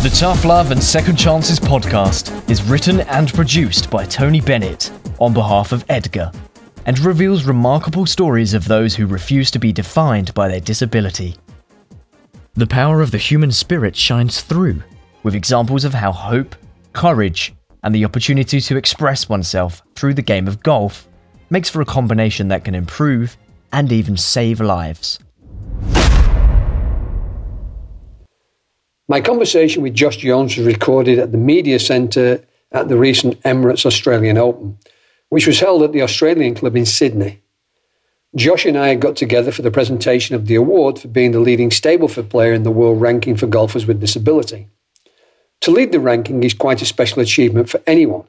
The Tough Love and Second Chances podcast is written and produced by Tony Bennett on behalf of EDGA and reveals remarkable stories of those who refuse to be defined by their disability. The power of the human spirit shines through, with examples of how hope, courage, and the opportunity to express oneself through the game of golf makes for a combination that can improve and even save lives. My conversation with Josh Jones was recorded at the Media Centre at the recent Emirates Australian Open, which was held at the Australian Club in Sydney. Josh and I got together for the presentation of the award for being the leading Stableford player in the world ranking for golfers with disability. To lead the ranking is quite a special achievement for anyone,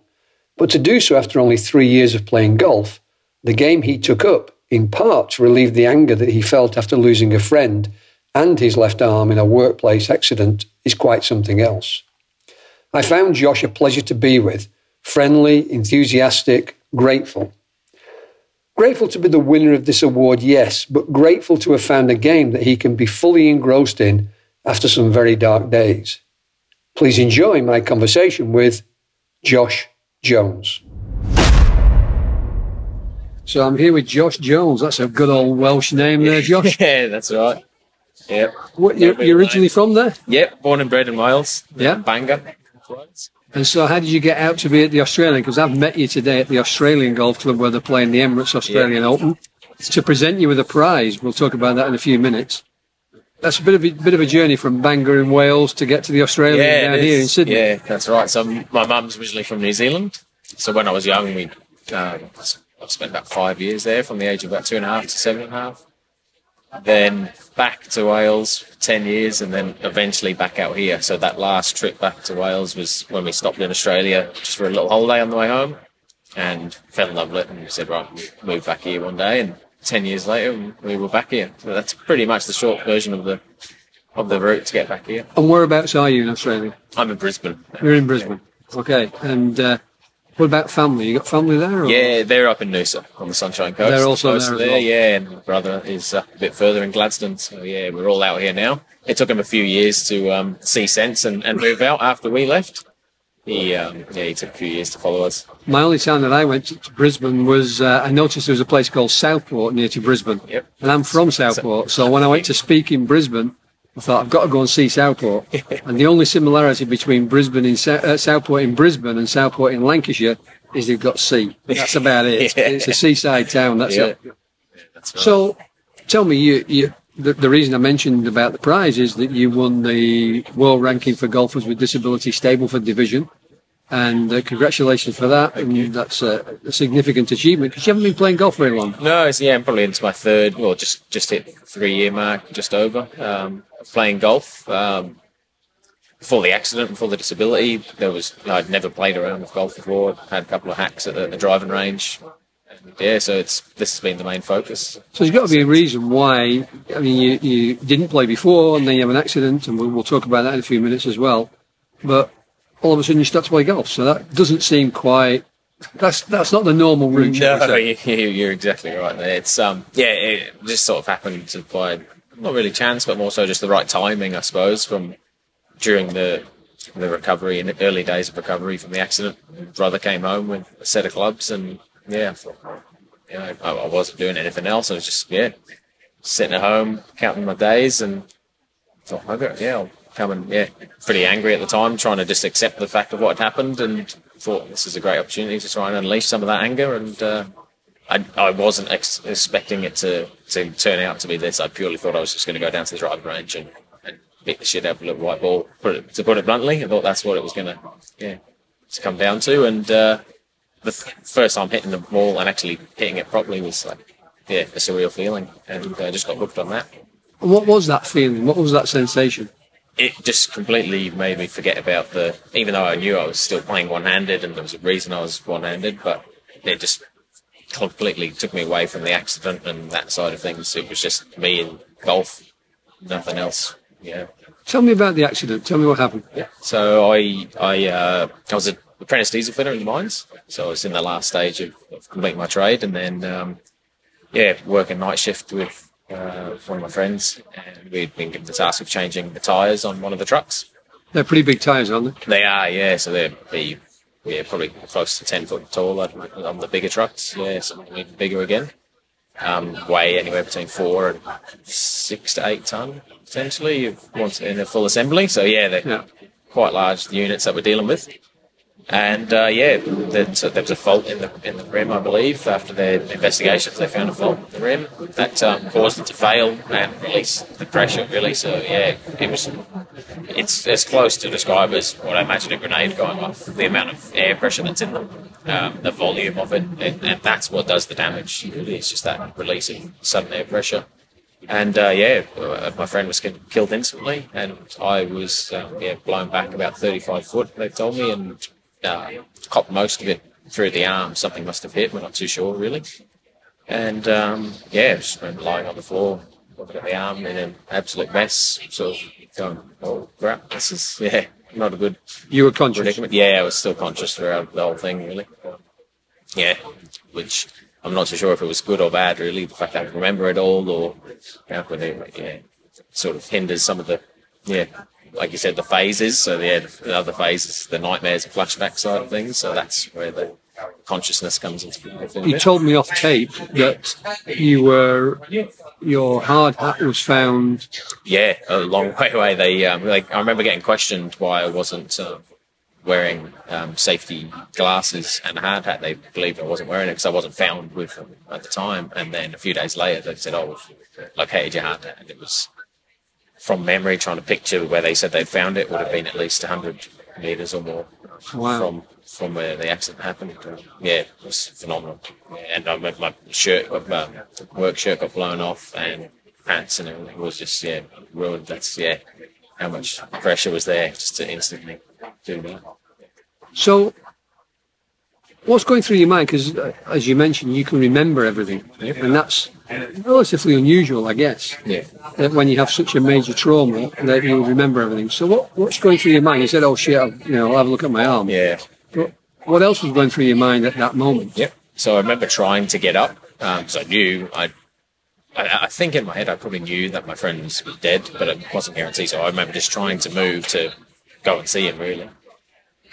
but to do so after only three years of playing golf, the game he took up, in part to relieve the anger that he felt after losing a friend and his left arm in a workplace accident, is quite something else. I found Josh a pleasure to be with, friendly, enthusiastic, grateful. Grateful to be the winner of this award, yes, but grateful to have found a game that he can be fully engrossed in after some very dark days. Please enjoy my conversation with Josh Jones. So I'm here with Josh Jones. That's a good old Welsh name there, Josh. yeah, that's right. Yep. What, you're, you're originally from there? Yep, born and bred in Wales. Yeah. Bangor. And so, how did you get out to be at the Australian? Because I've met you today at the Australian Golf Club where they're playing the Emirates Australian Yeah. Open to present you with a prize. We'll talk about that in a few minutes. That's a bit of a bit of a journey from Bangor in Wales to get to the Australian Yeah, down here in. Sydney. Yeah, that's right. So my mum's originally from New Zealand. So when I was young, we um, I spent about five years there, from the age of about two and a half to seven and a half. Then back to Wales for ten years, and then eventually back out here. So that last trip back to Wales was when we stopped in Australia just for a little holiday on the way home, and fell in love with it, and said, right, we'll move back here one day. And ten years later, we were back here. So that's pretty much the short version of the of the route to get back here. And whereabouts are you in Australia? I'm in Brisbane. You're in Brisbane. Okay. And uh, what about family? You got family there? Or? Yeah, they're up in Noosa on the Sunshine Coast. They're also there as well. Yeah, and my brother is up a bit further in Gladstone. So yeah, we're all out here now. It took him a few years to um, see sense and, and move out after we left. He um, yeah, he took a few years to follow us. My only time that I went to, to Brisbane was uh, I noticed there was a place called Southport near to Brisbane. Yep. And I'm from Southport, so when I went to speak in Brisbane, I thought I've got to go and see Southport. and the only similarity between Brisbane in uh, Southport in Brisbane and Southport in Lancashire is they've got sea. That's about it. Yeah. It's a seaside town. That's Yep. it. That's right. So, tell me, you, you the, the reason I mentioned about the prize is that you won the world ranking for golfers with disability Stableford division. And uh, congratulations for that. And that's a, a significant achievement because you haven't been playing golf very long. No, it's, yeah, I'm probably into my third, well, just just hit three year mark, just over. Um, playing golf. Um, before the accident, before the disability, there was I'd never played around with golf before. Had a couple of hacks at the, the driving range. Yeah, so it's this has been the main focus. So there's got to be a reason why. I mean, you, you didn't play before, and then you have an accident, and we'll, we'll talk about that in a few minutes as well. But all of a sudden, you start to play golf. So that doesn't seem quite. That's that's not the normal route. No, you- you're exactly right. It's um, yeah, it just sort of happened to by not really chance, but more so just the right timing, I suppose, from during the the recovery in the early days of recovery from the accident. My brother came home with a set of clubs, and yeah, I you know, I, I wasn't doing anything else. I was just yeah, sitting at home counting my days, and thought, okay, yeah, I'll come and yeah, pretty angry at the time, trying to just accept the fact of what had happened, and thought this is a great opportunity to try and unleash some of that anger. And uh, I, I wasn't ex- expecting it to, to turn out to be this. I purely thought I was just going to go down to the driving range and, and beat the shit out of a little white ball. Put it, to put it bluntly, I thought that's what it was going to yeah to come down to. And uh, the first time hitting the ball and actually hitting it properly was like yeah a surreal feeling, and I just got hooked on that. What was that feeling? What was that sensation? it just completely made me forget about the. Even though I knew I was still playing one-handed, and there was a reason I was one-handed, but it just completely took me away from the accident and that side of things. It was just me and golf, nothing else. Yeah, Tell me about the accident. Tell me what happened. Yeah. So I I uh, I was an apprentice diesel fitter in the mines. So I was in the last stage of, of completing my trade, and then um, yeah, working night shift with uh, one of my friends, and we'd been given the task of changing the tyres on one of the trucks. They're pretty big tyres, aren't they? They are, yeah. So they're be yeah probably close to ten foot tall on the bigger trucks. Yeah, some even bigger again. Um, weigh anywhere between four and six to eight ton potentially once in a full assembly. So yeah, they're yeah. quite large units that we're dealing with. And uh, yeah, there was a fault in the in the rim, I believe. After their investigations, they found a fault in the rim that um, caused it to fail and release the pressure. Really, so yeah, it was. It's as close to describe as what I imagine a grenade going off. The amount of air pressure that's in them, um, the volume of it, and, and, that's what does the damage. Really, it's just that release of sudden air pressure. And uh, yeah, uh, my friend was killed instantly, and I was um, yeah blown back about 35 foot. They told me, and uh, copped most of it through the arm. Something must have hit. We're not too sure really. And um, yeah, just been lying on the floor, looking at the arm in an absolute mess. Sort of going, oh crap, this is yeah, not a good. You were conscious. Predicament. Yeah, I was still conscious throughout the whole thing, really. Yeah, which I'm not so sure if it was good or bad, really. The fact I remember it all, or how could it, yeah, sort of hinders some of the yeah like you said, the phases. So yeah, the other phases, the nightmares and flashback side of things. So that's where the consciousness comes into play. You told me off tape that you were your hard hat was found. Yeah, a long way away. They um, like I remember getting questioned why I wasn't. Um, wearing um, safety glasses and a hard hat. They believed I wasn't wearing it because I wasn't found with them at the time. And then a few days later, they said, "Oh, we've located your hard hat," and it was from memory, trying to picture where they said they'd found it, would have been at least 100 metres or more wow. from from where the accident happened. Yeah, it was phenomenal. And uh, I remember my shirt, my work shirt got blown off, and pants and everything was just yeah ruined. That's yeah, how much pressure was there just to instantly do that. So what's going through your mind? Because uh, as you mentioned, you can remember everything, and that's relatively unusual, I guess. Yeah. That when you have such a major trauma, that you remember everything. So what what's going through your mind? You said, "Oh shit, I'll, you know, I'll have a look at my arm." Yeah. But what else was going through your mind at that moment? Yep. So I remember trying to get up because um, I knew I. I, I think in my head I probably knew that my friend was dead, but it wasn't guaranteed. So I remember just trying to move to go and see him, really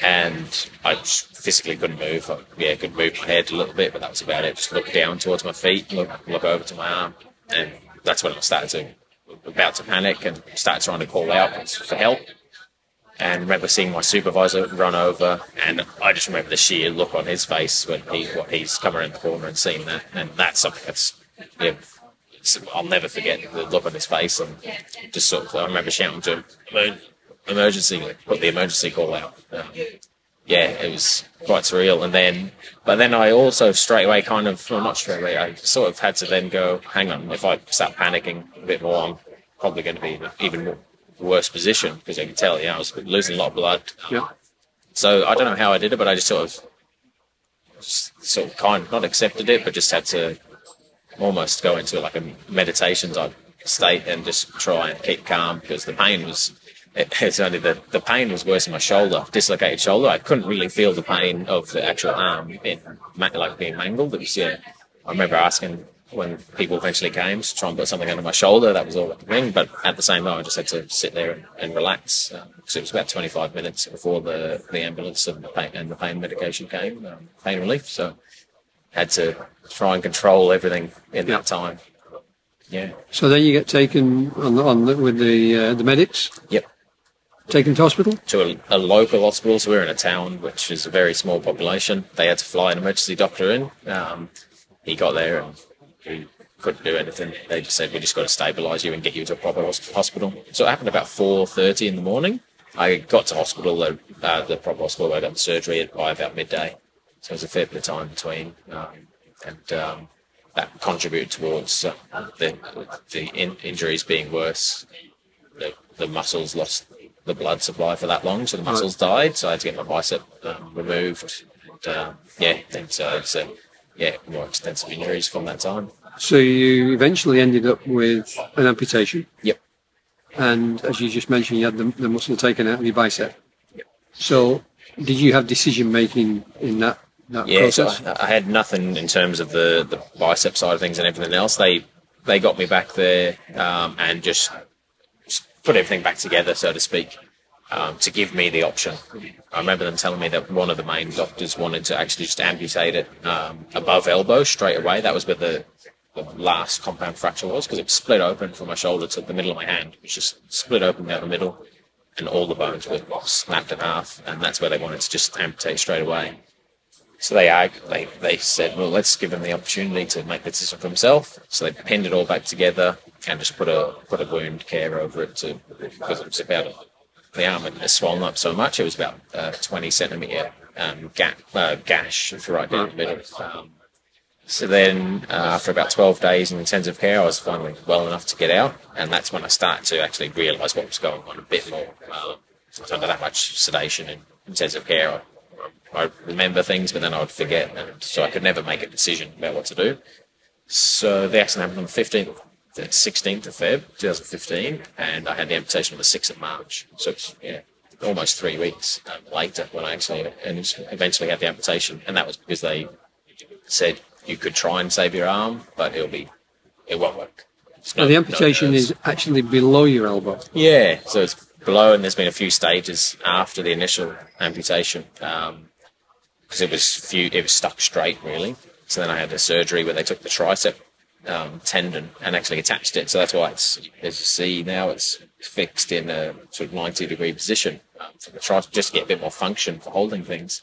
and I physically couldn't move. I, yeah, I could move my head a little bit, but that was about it. Just look down towards my feet, look look over to my arm, and that's when I started to about to panic and started trying to call out for help. And remember seeing my supervisor run over, and I just remember the sheer look on his face when he what he's come around the corner and seen that, and that's something that's yeah. I'll never forget the look on his face, and just sort of. I remember shouting to him, emergency, put the emergency call out. Um, yeah, it was quite surreal. And then, but then I also straight away kind of, well, not straight away, I sort of had to then go, hang on, if I start panicking a bit more, I'm probably going to be in an even more worse position because I can tell, yeah, I was losing a lot of blood. Yeah. So I don't know how I did it, but I just sort of, just sort of kind of not accepted it, but just had to almost go into like a meditation type state and just try and keep calm because the pain was it's only the, the pain was worse in my shoulder, dislocated shoulder. I couldn't really feel the pain of the actual arm being, like being mangled. It was, yeah, I remember asking when people eventually came to try and put something under my shoulder. That was all I could ring. But at the same time, I just had to sit there and, and relax because um, it was about 25 minutes before the, the ambulance and the pain, and the pain medication came, um, pain relief. So had to try and control everything in that time. Yeah. So then you get taken on, on the, with the uh, the medics. Yep taken to hospital? To a, a, local hospital. So we're in a town which is a very small population. They had to fly an emergency doctor in. Um, he got there and he couldn't do anything. They just said we just got to stabilise you and get you to a proper hospital. So it happened about four thirty in the morning. I got to hospital, uh, the proper hospital. I got the surgery by about midday. So it was a fair bit of time between, um, and um, that contributed towards uh, the the in- injuries being worse. The, the muscles lost the blood supply for that long, so the muscles died. So I had to get my bicep um, removed. And, uh, yeah, then so uh, yeah more extensive injuries from that time. So you eventually ended up with an amputation. Yep. and as you just mentioned, you had the, the muscle taken out of your bicep. Yep. So, did you have decision making in that that Yeah, so process? I, I had nothing in terms of the, the bicep side of things and everything else. They they got me back there um, and just put everything back together, so to speak, um, to give me the option. I remember them telling me that one of the main doctors wanted to actually just amputate it um, above elbow straight away. That was where the, the last compound fracture was because it split open from my shoulder to the middle of my hand. Was just split open down the middle, and all the bones were snapped in half, and that's where they wanted to just amputate straight away. So they arg- they they said, well, let's give him the opportunity to make the decision for himself. So they pinned it all back together and just put a put a wound care over it to because it was about the arm had swollen up so much it was about a 20 centimeter um, gap uh, gash right down the middle. Um, so then, uh, after about 12 days in intensive care, I was finally well enough to get out, and that's when I started to actually realise what was going on a bit more. Um, I was under that much sedation and intensive care. I, I remember things, but then I would forget, and so I could never make a decision about what to do. So the accident happened on the 15th, the 16th of Feb, 2015, and I had the amputation on the 6th of March. So it's, yeah, almost three weeks um, later when I actually and eventually had the amputation, and that was because they said you could try and save your arm, but it'll be it won't work. Now, the amputation nerves. is actually below your elbow. Yeah, so it's below, and there's been a few stages after the initial amputation because it was few, it was stuck straight really. So then I had a surgery where they took the tricep um, tendon and actually attached it. So that's why it's as you see now it's fixed in a sort of 90 degree position um, for the tricep just to get a bit more function for holding things.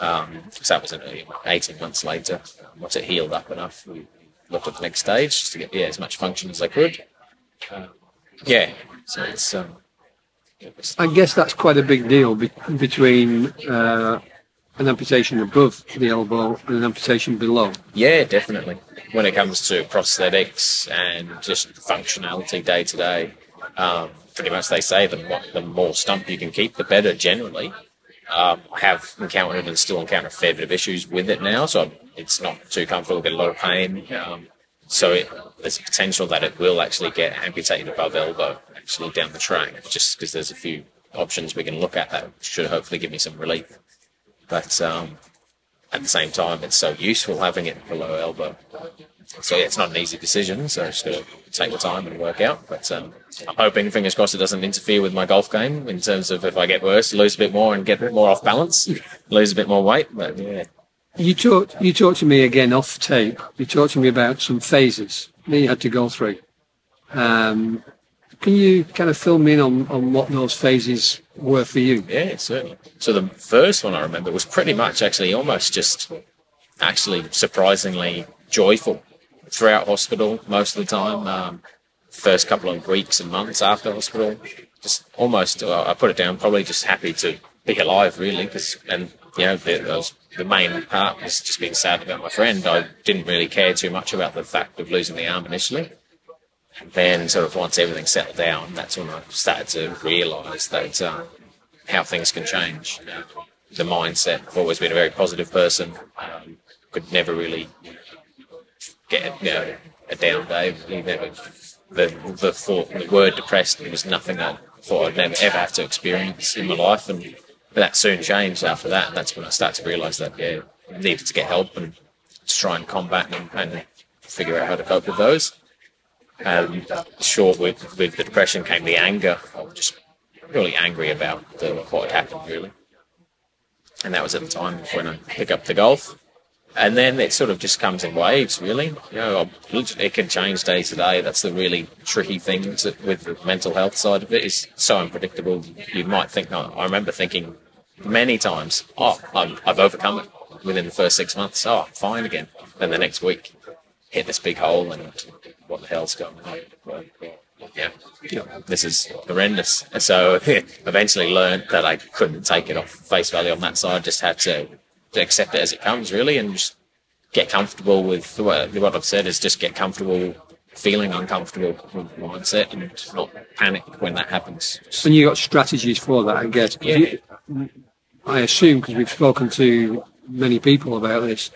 Um, so that was in, uh, 18 months later. Once it healed up enough, we looked at the next stage just to get yeah as much function as I could. Um, yeah, so it's um, I guess that's quite a big deal be- between uh, an amputation above the elbow and an amputation below. Yeah, definitely. When it comes to prosthetics and just functionality day to day, um, pretty much they say the more, the more stump you can keep, the better generally. Um, I have encountered and still encounter a fair bit of issues with it now, so it's not too comfortable, get a lot of pain. Um, so it, there's a potential that it will actually get amputated above elbow, actually down the track, just because there's a few options we can look at that should hopefully give me some relief. But um, at the same time, it's so useful having it below elbow. So yeah, it's not an easy decision. So just got to take the time and work out. But um, I'm hoping, fingers crossed, it doesn't interfere with my golf game in terms of if I get worse, lose a bit more and get more off balance, lose a bit more weight. But yeah, You talked you talked to me again off tape. You talked to me about some phases that you had to go through. Um, can you kind of fill me in on, on what those phases were for you? yeah, certainly. So the first one I remember was pretty much actually almost just actually surprisingly joyful throughout hospital most of the time. Um, first couple of weeks and months after hospital, just almost uh, I put it down probably just happy to be alive really because and you know the, the main part was just being sad about my friend. I didn't really care too much about the fact of losing the arm initially. Then sort of once everything settled down, that's when I started to realise that uh, how things can change. The mindset. I've always been a very positive person. Um, could never really get you know, a down day. Never, the the thought, the word depressed was nothing I thought I'd never ever have to experience in my life, and that soon changed after that. And that's when I started to realise that yeah, I needed to get help and to try and combat and, and figure out how to cope with those. Um, short with with the depression came the anger. I was just really angry about the, what had happened, really. And that was at the time when I pick up the golf. And then it sort of just comes in waves, really. You know, it can change day to day. That's the really tricky thing with the mental health side of it. Is so unpredictable. You might think. No, I remember thinking many times, "Oh, I'm, I've overcome it." Within the first six months, oh, I'm fine again. Then the next week, hit this big hole, and what the hell's going on? Yeah, this is horrendous. And so eventually learned that I couldn't take it off face value on that side. Just had to, to accept it as it comes, really, and just get comfortable with what, what I've said is just get comfortable feeling uncomfortable with mindset and not panic when that happens. And you got strategies for that, I guess. Yeah. you- I assume because we've spoken to many people about this,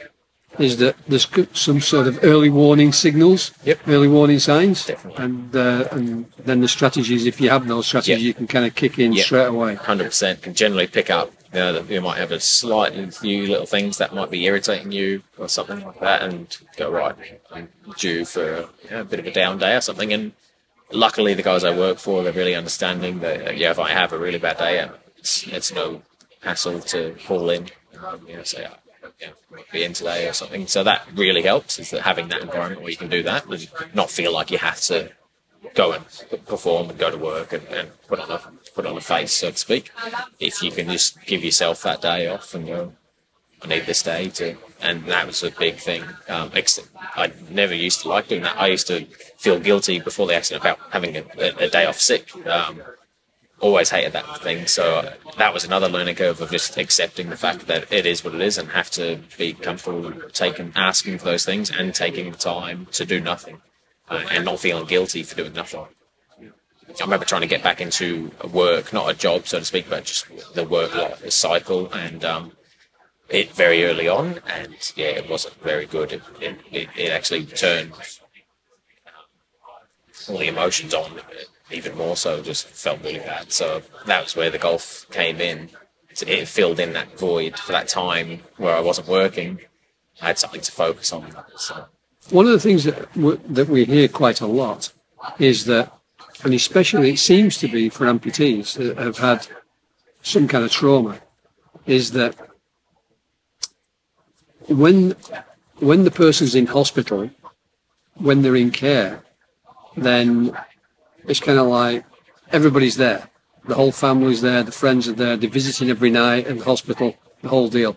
is that there's some sort of early warning signals, Yep. early warning signs, Definitely. and uh, and then the strategies. If you have those strategies, Yep. you can kind of kick in Yep. straight away. hundred percent can generally pick up. You know, that you might have a slightly few little things that might be irritating you or something like that, and go right. I'm due for you know, a bit of a down day or something. And luckily, the guys I work for they're really understanding that uh, yeah, if I have a really bad day, it's, it's no hassle to call in. Um, you know, say yeah, might be in today or something. So that really helps. Is that having that environment where you can do that, and not feel like you have to go and perform and go to work and, and put on a put on a face, so to speak. If you can just give yourself that day off and go, I need this day to, and that was a big thing. Um, I never used to like doing that. I used to feel guilty before the accident about having a, a, a day off sick. Um, always hated that thing. So that was another learning curve of just accepting the fact that it is what it is and have to be comfortable taking asking for those things and taking the time to do nothing uh, and not feeling guilty for doing nothing. I remember trying to get back into work, not a job, so to speak, but just the work li- cycle, and um, it very early on, and yeah, it wasn't very good. It, it, it actually turned all the emotions on even more so, just felt really bad. So that was where the golf came in. It filled in that void for that time where I wasn't working. I had something to focus on. So. One of the things that w- that we hear quite a lot is that, and especially it seems to be for amputees that have had some kind of trauma, is that when when the person's in hospital, when they're in care, then it's kind of like everybody's there. The whole family's there, the friends are there, they're visiting every night in the hospital, the whole deal.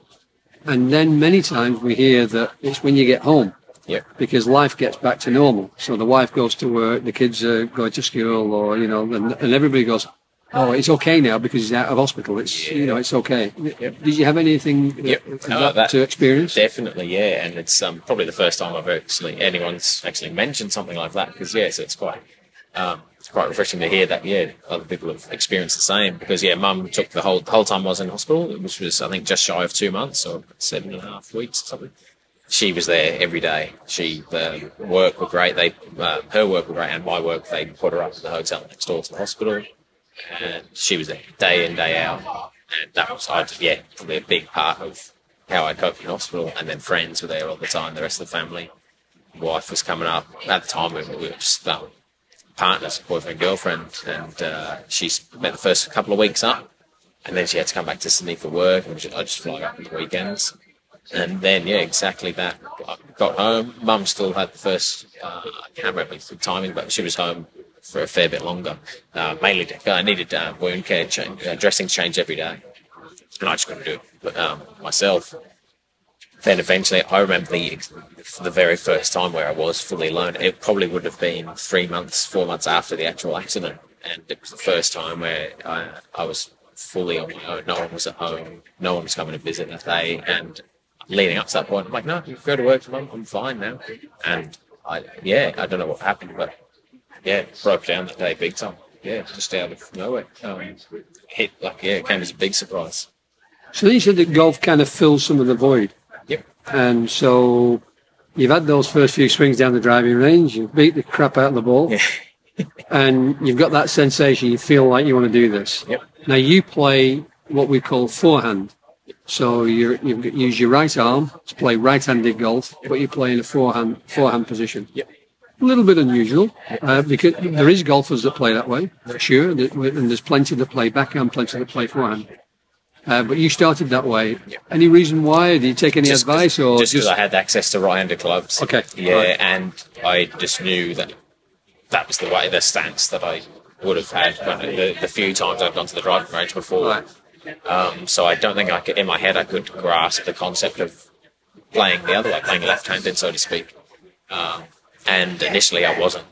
And then many times we hear that it's when you get home Yeah. because life gets back to normal. So the wife goes to work, the kids are going to school, or you know, and, and everybody goes, "Oh, it's okay now because he's out of hospital. It's you know, it's okay." Did you have anything Yep. of No, that, that- to experience? Definitely, yeah, and it's um, probably the first time I've actually anyone's actually mentioned something like that because yeah, so it's quite um, it's quite refreshing to hear that yeah other people have experienced the same because yeah, mum took the whole whole time I was in hospital, which was I think just shy of two months or seven and a half weeks or something. She was there every day. She the work were great. They uh, her work were great, and my work they put her up at the hotel next door to the hospital, and she was there day in day out, and that was I yeah probably a big part of how I coped in hospital, and then friends were there all the time. The rest of the family, wife was coming up. At the time, we were just um, partners, boyfriend, girlfriend, and uh, she spent the first couple of weeks up, and then she had to come back to Sydney for work, and I just fly up on the weekends. And then, yeah, exactly that. I got home. Mum still had the first, uh, I the timing, but she was home for a fair bit longer. Uh, mainly, I needed uh, wound care change, uh, dressings changed every day. And I just couldn't do it um, myself. Then eventually, I remember the the very first time where I was fully alone. It probably would have been three months, four months after the actual accident, and it was the first time where I, I was fully on my own. No one was at home. No one was coming to visit that day, and leading up to that point, I'm like, no, go to work tomorrow. I'm fine now. And I, yeah, I don't know what happened, but yeah, broke down that day big time. Yeah, just out of nowhere. Um, hit like yeah, it came as a big surprise. So then you said that golf kind of fills some of the void. And so you've had those first few swings down the driving range, you've beat the crap out of the ball, Yeah. and you've got that sensation. You feel like you want to do this. Yep. Now you play what we call forehand. So you you use your right arm to play right-handed golf, but you play in a forehand forehand position. Yep. A little bit unusual uh, because there is golfers that play that way for sure, and there's plenty that play backhand, plenty that play forehand. Uh, but you started that way. Any reason why? Did you take any Just advice, or just because I had access to right-handed clubs? Okay, Yeah, right. and I just knew that that was the way, the stance that I would have had when the, the few times I've gone to the driving range before. Right. Um, so I don't think I could, in my head, I could grasp the concept of playing the other way, playing left-handed, so to speak. Um, and initially, I wasn't.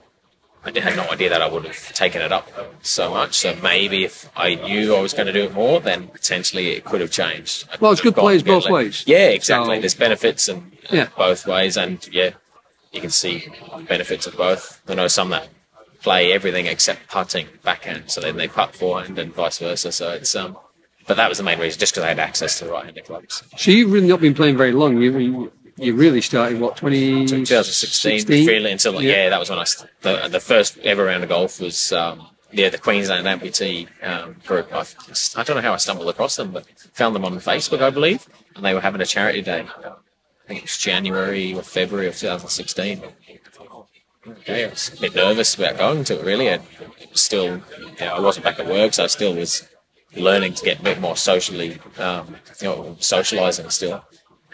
I had no idea that I would have taken it up so much. So maybe if I knew I was going to do it more, then potentially it could have changed. I Well, it's good plays both le- ways. Yeah, exactly. So- There's benefits and uh, Yeah. both ways, and yeah, you can see benefits of both. I know some that play everything except putting backhand, so then they putt forehand and vice versa. So it's um, but that was the main reason, just because I had access to right-handed clubs. So you've really not been playing very long. You, you you really started what 20, 2016, 16? really until yeah. Yeah. that was when I st- the, the first ever round of golf was um, yeah the Queensland amputee um, group. I, I don't know how I stumbled across them, but found them on Facebook, I believe, and they were having a charity day. I think it was January or February of 2016. Okay, I was a bit nervous about going to it really, and it was still yeah, I wasn't back at work, so I still was learning to get a bit more socially, um, you know, socialising still.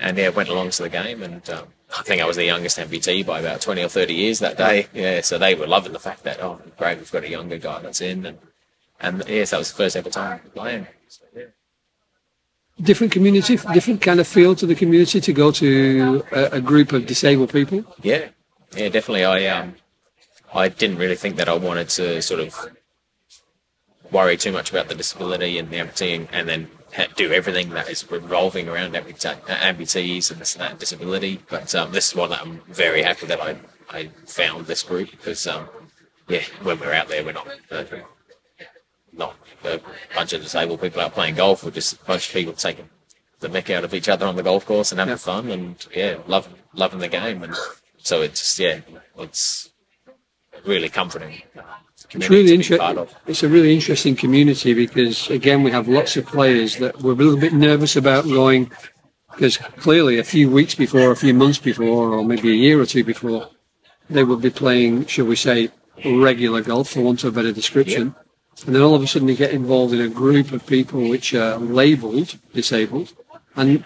And yeah, went along to the game, and um, I think I was the youngest amputee by about twenty or thirty years that day. Yeah, so they were loving the fact that oh, great, we've got a younger guy that's in, and and yes, that was the first ever time playing. So, yeah. different community, different kind of feel to the community to go to a, a group of disabled people. Yeah, yeah, definitely. I um, I didn't really think that I wanted to sort of worry too much about the disability and the amputee, and then ha- do everything that is revolving around amputees and this and that disability. But um, this is one that I'm very happy that I I found this group because um, yeah, when we're out there, we're not. Uh, not a bunch of disabled people out playing golf. We're just a bunch of people taking the mick out of each other on the golf course and having fun and yeah, loving loving the game. And so it's yeah, it's really comforting. It's really part interesting. of. It's a really interesting community because again we have lots of players that were a little bit nervous about going because clearly a few weeks before, a few months before, or maybe a year or two before, they would be playing, shall we say, regular golf for want of a better description. And then all of a sudden they get involved in a group of people which are labelled disabled, and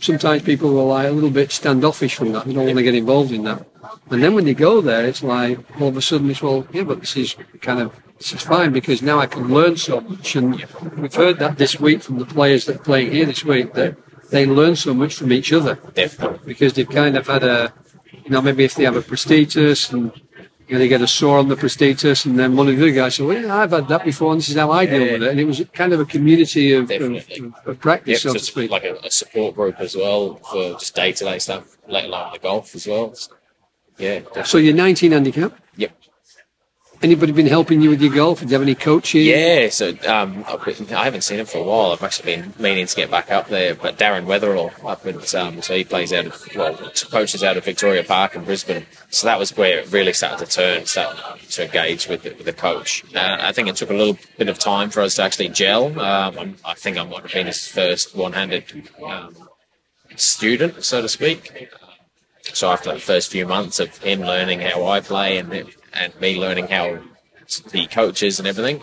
sometimes people are like a little bit standoffish from that. They don't want to get involved in that. And then when you go there, it's like all of a sudden it's well, yeah, but this is kind of this is fine because now I can learn so much. And we've heard that this week from the players that are playing here this week that they learn so much from each other Definitely. because they've kind of had a, you know, maybe if they have a prosthesis and you know, they get a sore on the prosthesis, and then one of the other guys said, "Well, yeah, I've had that before, and this is how I deal Yeah. with it." And it was kind of a community of, of, of practice, Yep, so so to speak. like a, a support group as well for just day to day stuff, let alone the golf as well. So, yeah, definitely. So you're 19 handicap. Yep. Anybody been helping you with your golf? Do you have any coaching? Yeah, so um, I haven't seen him for a while. I've actually been meaning to get back up there. But Darren Weatherall up at um, so he plays out of well, coaches out of Victoria Park in Brisbane. So that was where it really started to turn, start to engage with the, with the coach. Uh, I think it took a little bit of time for us to actually gel. Um, I'm, I think I might have been his first one-handed um, student, so to speak. So after the first few months of him learning how I play and and me learning how he coaches and everything,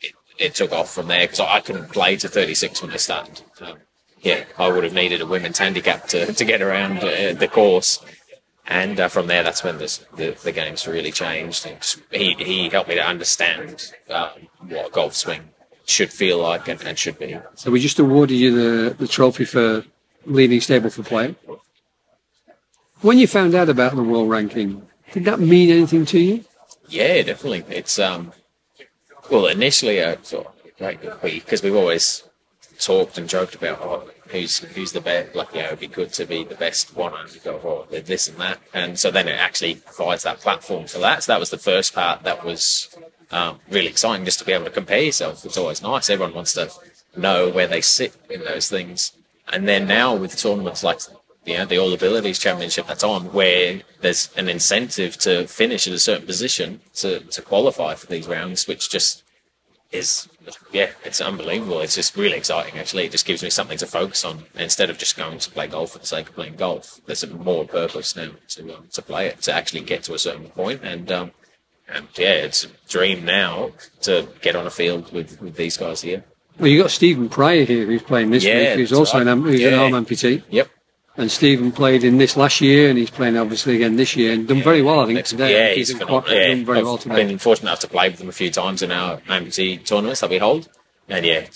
it, it took off from there because I couldn't play to 36 when I started. Um, yeah, I would have needed a women's handicap to, to get around uh, the course. And uh, from there, that's when this, the, the game's really changed. Just, he, he helped me to understand um, what a golf swing should feel like and, and should be. So we just awarded you the, the trophy for leading Stableford play. When you found out about the world ranking, did that mean anything to you? Yeah, definitely. It's um, well, initially I thought because we've always talked and joked about oh, who's who's the best. Like, yeah, it'd be good to be the best one and go oh, this and that. And so then it actually provides that platform for that. So that was the first part that was um, really exciting, just to be able to compare yourself. It's always nice. Everyone wants to know where they sit in those things. And then now with tournaments like you know, the All Abilities Championship that's on, where there's an incentive to finish at a certain position to, to qualify for these rounds, which just is, yeah, it's unbelievable. It's just really exciting, actually. It just gives me something to focus on instead of just going to play golf for the sake of playing golf. There's a more purpose now to, um, to play it, to actually get to a certain point. And, um, and yeah, it's a dream now to get on a field with, with these guys here. Well, you got Stephen Pryor here who's playing this Yeah, week, who's also right. an, who's an arm amputee. Yep. And Stephen played in this last year, and he's playing obviously again this year, and done very well, I think, today. Yeah, he's phenomenal. quite, Yeah, done very I've well today. been fortunate enough to play with him a few times in our amputee tournaments that we hold, and yeah,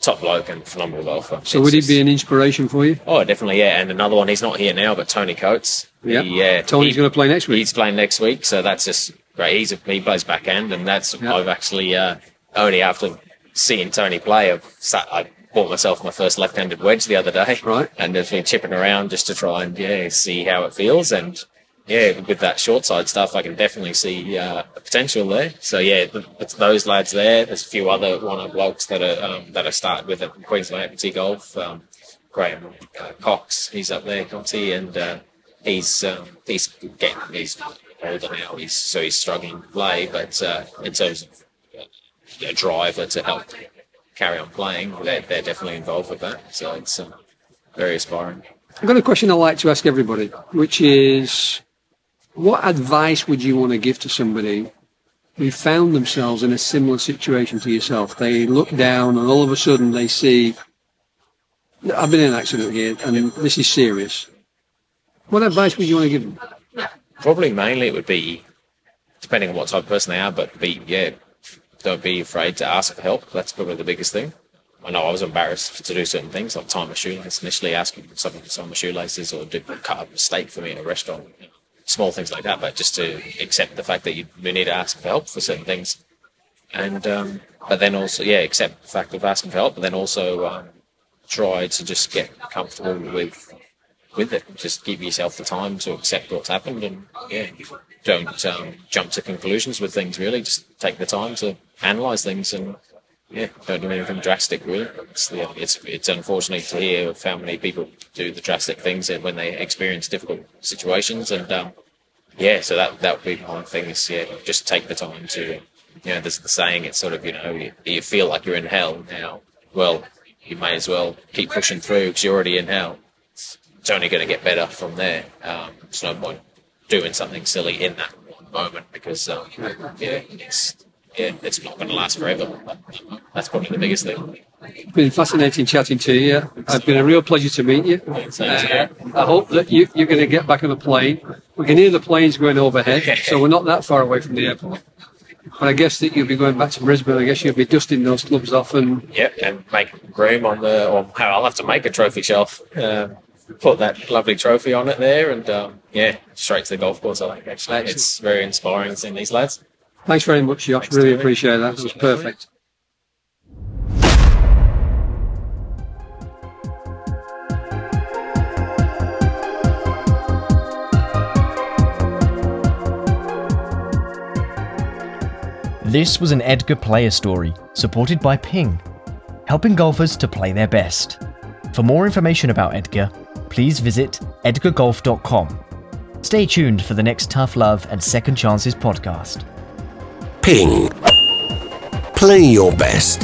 top bloke and phenomenal golfer. So It's would he be an inspiration for you? Oh, definitely, yeah. And another one, he's not here now, but Tony Coates. Yeah. Yeah. Tony's going to play next week. He's playing next week, so that's just great. He's a, he plays backhand, and that's Yeah. I've actually uh, only after seeing Tony play, I've sat, I bought myself my first left-handed wedge the other day, Right. And just been chipping around just to try and yeah see how it feels, and yeah, with that short side stuff, I can definitely see uh, the potential there. So yeah, it's those lads there. There's a few other one blokes that are um, that I started with at Queensland Amputee Golf. Um, Graham uh, Cox. He's up there, Conti, and uh, he's um, he's getting he's older now. He's so he's struggling to play, but uh, in terms of uh, a driver to help carry on playing, they're, they're definitely involved with that. So it's uh, very aspiring. I've got a question I'd like to ask everybody, which is what advice would you want to give to somebody who found themselves in a similar situation to yourself? They look down and all of a sudden they see, I've been in an accident here and this is serious. What advice would you want to give them? Probably mainly it would be, depending on what type of person they are, but be, yeah, don't be afraid to ask for help. That's probably the biggest thing. I know I was embarrassed to do certain things, like tie my shoelace initially, asking someone to tie my shoelaces or do cut a steak for me in a restaurant, small things like that. But just to accept the fact that you, you need to ask for help for certain things, and um, but then also yeah, accept the fact of asking for help, but then also um, try to just get comfortable with with it. Just give yourself the time to accept what's happened, and yeah, don't um, jump to conclusions with things. Really, just take the time to analyze things and yeah, don't do anything drastic really. It's, yeah, it's it's unfortunate to hear of how many people do the drastic things when they experience difficult situations, and um, yeah, so that that would be one thing is yeah, just take the time to you know, there's the saying. It's sort of you know you, you feel like you're in hell now. Well, you may as well keep pushing through because you're already in hell. It's, it's only going to get better from there. Um, it's no point doing something silly in that moment because um, yeah, it's yeah, it's not going to last forever. That's probably the biggest thing. It's been fascinating chatting to you. It's been a real pleasure to meet you. Uh, I hope that you, you're going to get back on the plane. We can hear the planes going overhead, so we're not that far away from the airport. But I guess that you'll be going back to Brisbane. I guess you'll be dusting those clubs off and Yep, and make room on the. Or I'll have to make a trophy shelf. Um, put that lovely trophy on it there, and um, yeah, straight to the golf course. I think actually, it's very inspiring seeing these lads. Thanks very much, Josh. Thanks, really David. appreciate that. It was perfect. This was an EDGA player story, supported by Ping, helping golfers to play their best. For more information about EDGA, please visit edgagolf.com. Stay tuned for the next Tough Love and Second Chances podcast. Ping. Play your best.